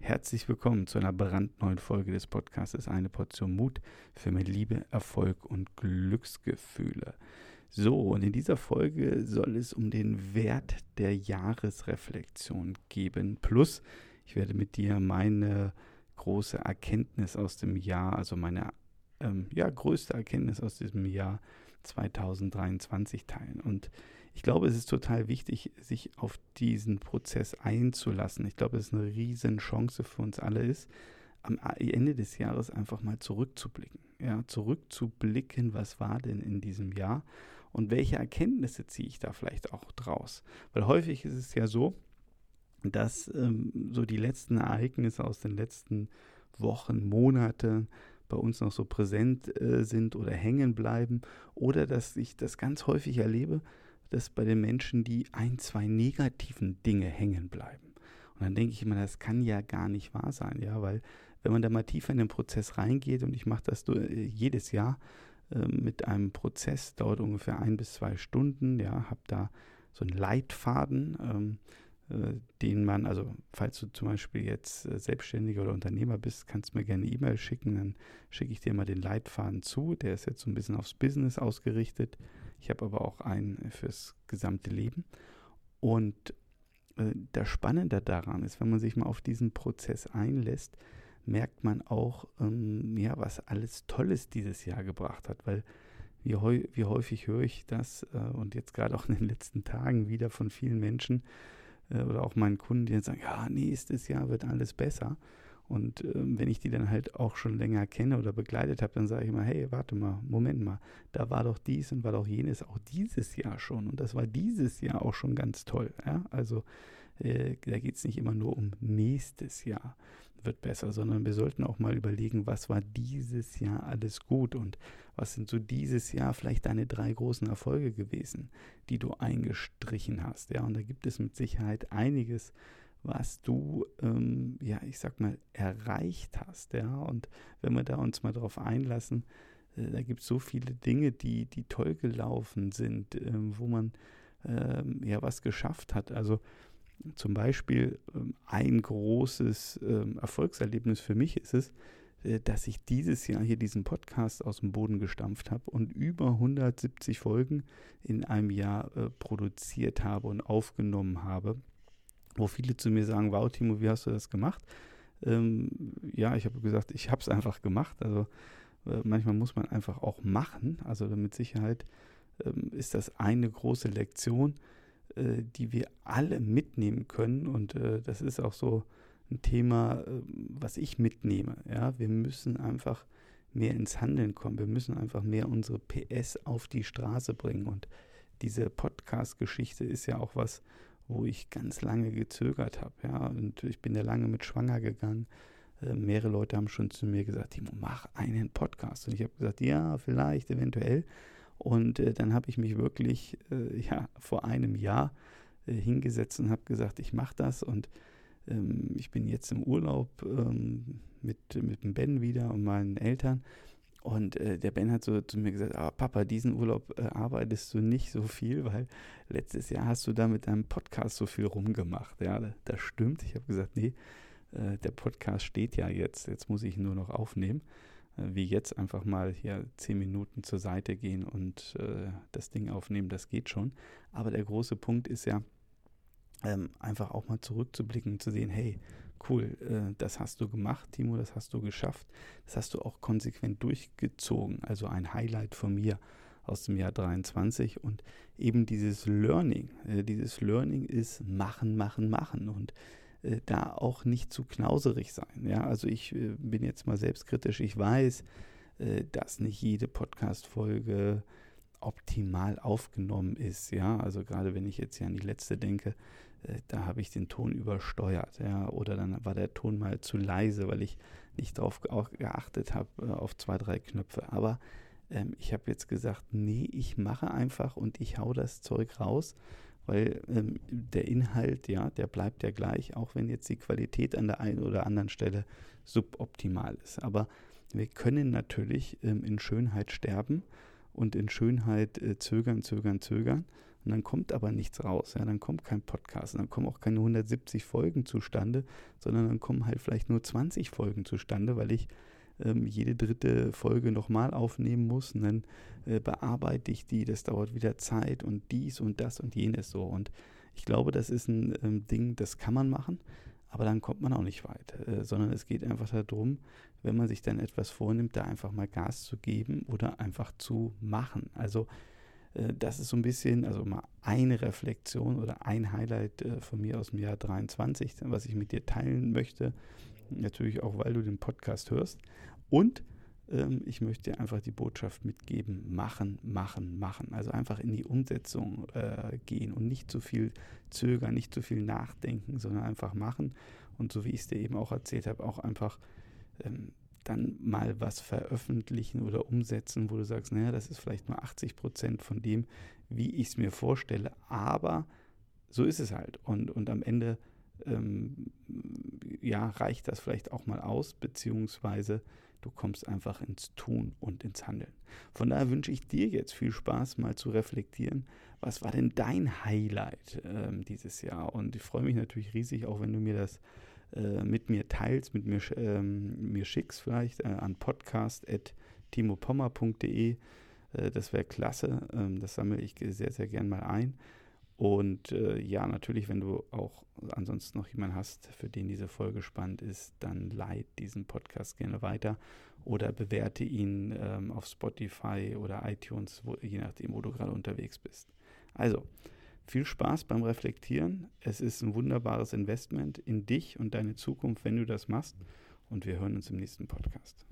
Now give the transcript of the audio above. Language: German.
Herzlich willkommen zu einer brandneuen Folge des Podcasts Eine Portion Mut für mehr Liebe, Erfolg und Glücksgefühle. So, und in dieser Folge soll es um den Wert der Jahresreflexion geben. Plus, ich werde mit dir meine große Erkenntnis aus dem Jahr, also meine ähm, ja, größte Erkenntnis aus diesem Jahr 2023 teilen. Und ich glaube, es ist total wichtig, sich auf diesen Prozess einzulassen. Ich glaube, es ist eine riesen Chance für uns alle ist, am Ende des Jahres einfach mal zurückzublicken. Ja, zurückzublicken, was war denn in diesem Jahr und welche Erkenntnisse ziehe ich da vielleicht auch draus? Weil häufig ist es ja so, dass ähm, so die letzten Ereignisse aus den letzten Wochen, Monaten bei uns noch so präsent äh, sind oder hängen bleiben oder dass ich das ganz häufig erlebe, dass bei den Menschen die ein, zwei negativen Dinge hängen bleiben. Und dann denke ich immer, das kann ja gar nicht wahr sein, ja, weil wenn man da mal tiefer in den Prozess reingeht und ich mache das äh, jedes Jahr äh, mit einem Prozess, dauert ungefähr ein bis zwei Stunden, ja, habe da so einen Leitfaden, ähm, äh, den man, also falls du zum Beispiel jetzt äh, Selbstständiger oder Unternehmer bist, kannst du mir gerne eine E-Mail schicken, dann schicke ich dir mal den Leitfaden zu. Der ist jetzt so ein bisschen aufs Business ausgerichtet. Ich habe aber auch einen fürs gesamte Leben. Und äh, das Spannende daran ist, wenn man sich mal auf diesen Prozess einlässt, merkt man auch, ähm, ja, was alles Tolles dieses Jahr gebracht hat, weil wie, wie häufig höre ich das äh, und jetzt gerade auch in den letzten Tagen wieder von vielen Menschen, äh, oder auch meinen Kunden, die dann sagen, ja, nächstes Jahr wird alles besser. Und ähm, wenn ich die dann halt auch schon länger kenne oder begleitet habe, dann sage ich immer, hey, warte mal, Moment mal, da war doch dies und war doch jenes auch dieses Jahr schon. Und das war dieses Jahr auch schon ganz toll. Ja? Also äh, da geht es nicht immer nur um nächstes Jahr wird besser, sondern wir sollten auch mal überlegen, was war dieses Jahr alles gut und was sind so dieses Jahr vielleicht deine drei großen Erfolge gewesen, die du eingestrichen hast. Ja, und da gibt es mit Sicherheit einiges, was du, ähm, ja, ich sag mal, erreicht hast. Ja, und wenn wir da uns mal drauf einlassen, äh, da gibt es so viele Dinge, die, die toll gelaufen sind, äh, wo man ähm, ja was geschafft hat. Also zum Beispiel ähm, ein großes ähm, Erfolgserlebnis für mich ist es, äh, dass ich dieses Jahr hier diesen Podcast aus dem Boden gestampft habe und über 170 Folgen in einem Jahr äh, produziert habe und aufgenommen habe, wo viele zu mir sagen, wow Timo, wie hast du das gemacht? Ähm, ja, ich habe gesagt, ich habe es einfach gemacht. Also äh, manchmal muss man einfach auch machen. Also mit Sicherheit ähm, ist das eine große Lektion äh, die wir alle mitnehmen können. Und äh, das ist auch so ein Thema, äh, was ich mitnehme. Ja, wir müssen einfach mehr ins Handeln kommen. Wir müssen einfach mehr unsere PS auf die Straße bringen. Und diese Podcast-Geschichte ist ja auch was, wo ich ganz lange gezögert habe. Ja, und ich bin ja lange mit schwanger gegangen. Äh, mehrere Leute haben schon zu mir gesagt, Timo, mach einen Podcast. Und ich habe gesagt, ja, vielleicht, eventuell. Und äh, dann habe ich mich wirklich äh, ja, vor einem Jahr äh, hingesetzt und habe gesagt, ich mache das. Und ähm, ich bin jetzt im Urlaub ähm, mit, mit dem Ben wieder und meinen Eltern. Und äh, der Ben hat so zu mir gesagt, ah, Papa, diesen Urlaub äh, arbeitest du nicht so viel, weil letztes Jahr hast du da mit deinem Podcast so viel rumgemacht. Ja, das stimmt. Ich habe gesagt, nee, äh, der Podcast steht ja jetzt, jetzt muss ich nur noch aufnehmen. Äh, wie jetzt einfach mal hier zehn Minuten zur Seite gehen und äh, das Ding aufnehmen, das geht schon. Aber der große Punkt ist ja, ähm, einfach auch mal zurückzublicken und zu sehen, hey, cool, äh, das hast du gemacht, Timo, das hast du geschafft, das hast du auch konsequent durchgezogen. Also ein Highlight von mir aus dem Jahr 23 und eben dieses Learning. Äh, dieses Learning ist machen, machen, machen und äh, da auch nicht zu knauserig sein. Ja, also ich bin jetzt mal selbstkritisch. Ich weiß, dass nicht jede Podcast-Folge optimal aufgenommen ist. Ja, also gerade wenn ich jetzt hier an die letzte denke, da habe ich den Ton übersteuert. Ja, oder dann war der Ton mal zu leise, weil ich nicht darauf geachtet habe, äh, auf zwei, drei Knöpfe. Aber ähm, ich habe jetzt gesagt, nee, ich mache einfach und ich hau das Zeug raus weil ähm, der Inhalt, ja, der bleibt ja gleich, auch wenn jetzt die Qualität an der einen oder anderen Stelle suboptimal ist. Aber wir können natürlich ähm, in Schönheit sterben und in Schönheit äh, zögern, zögern, zögern. Und dann kommt aber nichts raus. Ja, dann kommt kein Podcast, dann kommen auch keine 170 Folgen zustande, sondern dann kommen halt vielleicht nur 20 Folgen zustande, weil ich ähm, jede dritte Folge nochmal aufnehmen muss und dann äh, bearbeite ich die. Das dauert wieder Zeit und dies und das und jenes so. Und ich glaube, das ist ein ähm, Ding, das kann man machen, aber dann kommt man auch nicht weit, äh, sondern es geht einfach darum, wenn man sich dann etwas vornimmt, da einfach mal Gas zu geben oder einfach zu machen. Also das ist so ein bisschen, also mal eine Reflexion oder ein Highlight äh, von mir aus dem Jahr 23, was ich mit dir teilen möchte. Natürlich auch, weil du den Podcast hörst. Und ähm, ich möchte dir einfach die Botschaft mitgeben, machen, machen, machen. Also einfach in die Umsetzung äh, gehen und nicht zu viel zögern, nicht zu viel nachdenken, sondern einfach machen. Und so wie ich es dir eben auch erzählt habe, auch einfach ähm, dann mal was veröffentlichen oder umsetzen, wo du sagst, naja, das ist vielleicht nur 80 Prozent von dem, wie ich es mir vorstelle, aber so ist es halt. Und, und am Ende ähm, ja, reicht das vielleicht auch mal aus, beziehungsweise du kommst einfach ins Tun und ins Handeln. Von daher wünsche ich dir jetzt viel Spaß, mal zu reflektieren, was war denn dein Highlight ähm, dieses Jahr? Und ich freue mich natürlich riesig, auch wenn du mir das äh, mit mir teilst, mit mir, ähm, mir schickst vielleicht äh, an podcast.timopommer.de. Äh, das wäre klasse. Ähm, das sammle ich sehr, sehr gern mal ein. Und äh, ja, natürlich, wenn du auch ansonsten noch jemanden hast, für den diese Folge spannend ist, dann leite diesen Podcast gerne weiter oder bewerte ihn ähm, auf Spotify oder iTunes, wo, je nachdem, wo du gerade unterwegs bist. Also, viel Spaß beim Reflektieren. Es ist ein wunderbares Investment in dich und deine Zukunft, wenn du das machst. Und wir hören uns im nächsten Podcast.